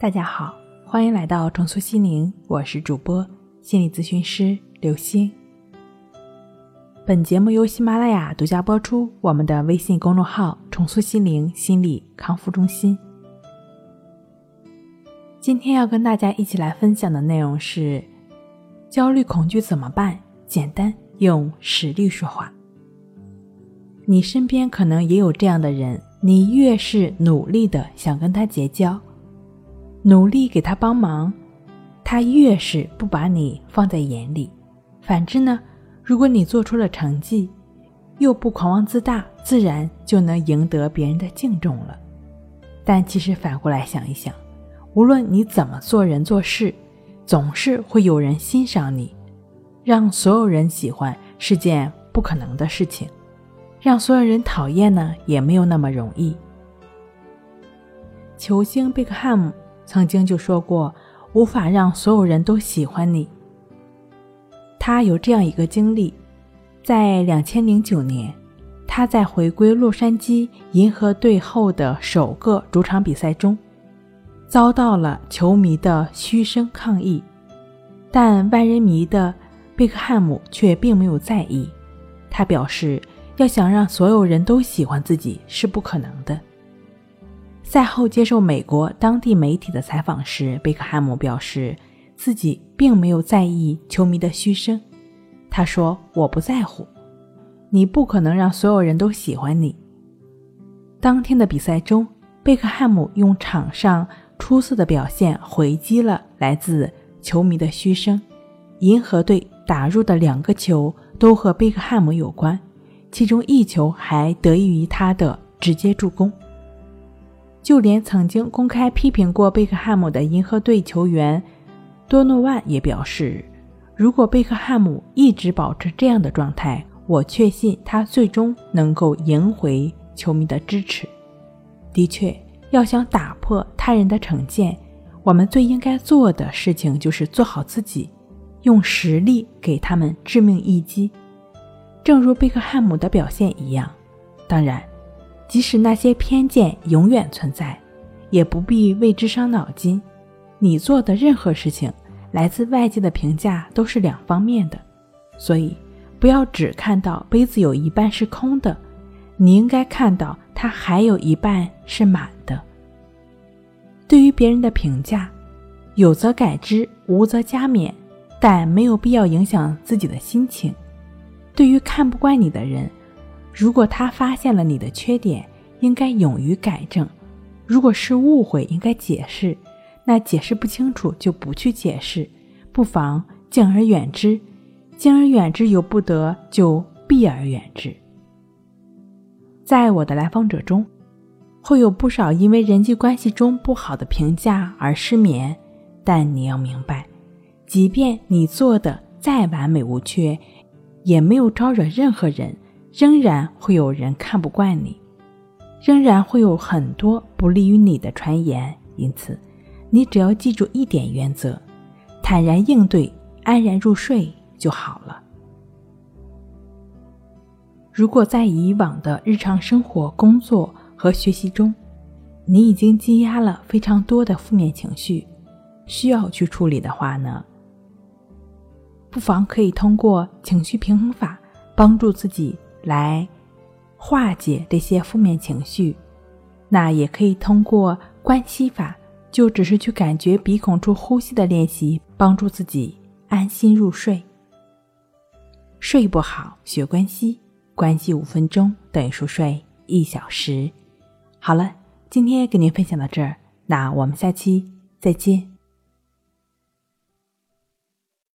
大家好，欢迎来到重塑心灵，我是主播心理咨询师刘星。本节目由喜马拉雅独家播出，我们的微信公众号“重塑心灵心理康复中心”。今天要跟大家一起来分享的内容是：焦虑恐惧怎么办？简单，用实力说话。你身边可能也有这样的人，你越是努力的想跟他结交。努力给他帮忙，他越是不把你放在眼里。反之呢，如果你做出了成绩，又不狂妄自大，自然就能赢得别人的敬重了。但其实反过来想一想，无论你怎么做人做事，总是会有人欣赏你。让所有人喜欢是件不可能的事情，让所有人讨厌呢，也没有那么容易。球星贝克汉姆。曾经就说过，无法让所有人都喜欢你。他有这样一个经历，在两千零九年，他在回归洛杉矶银河队后的首个主场比赛中，遭到了球迷的嘘声抗议，但万人迷的贝克汉姆却并没有在意。他表示，要想让所有人都喜欢自己是不可能的。赛后接受美国当地媒体的采访时，贝克汉姆表示自己并没有在意球迷的嘘声。他说：“我不在乎，你不可能让所有人都喜欢你。”当天的比赛中，贝克汉姆用场上出色的表现回击了来自球迷的嘘声。银河队打入的两个球都和贝克汉姆有关，其中一球还得益于他的直接助攻。就连曾经公开批评过贝克汉姆的银河队球员多诺万也表示，如果贝克汉姆一直保持这样的状态，我确信他最终能够赢回球迷的支持。的确，要想打破他人的成见，我们最应该做的事情就是做好自己，用实力给他们致命一击。正如贝克汉姆的表现一样，当然。即使那些偏见永远存在，也不必为之伤脑筋。你做的任何事情，来自外界的评价都是两方面的，所以不要只看到杯子有一半是空的，你应该看到它还有一半是满的。对于别人的评价，有则改之，无则加勉，但没有必要影响自己的心情。对于看不惯你的人，如果他发现了你的缺点，应该勇于改正；如果是误会，应该解释。那解释不清楚就不去解释，不妨敬而远之。敬而远之由不得，就避而远之。在我的来访者中，会有不少因为人际关系中不好的评价而失眠。但你要明白，即便你做的再完美无缺，也没有招惹任何人。仍然会有人看不惯你，仍然会有很多不利于你的传言。因此，你只要记住一点原则：坦然应对，安然入睡就好了。如果在以往的日常生活、工作和学习中，你已经积压了非常多的负面情绪，需要去处理的话呢，不妨可以通过情绪平衡法帮助自己。来化解这些负面情绪，那也可以通过关系法，就只是去感觉鼻孔处呼吸的练习，帮助自己安心入睡。睡不好学关系，关系五分钟等于熟睡一小时。好了，今天跟您分享到这儿，那我们下期再见。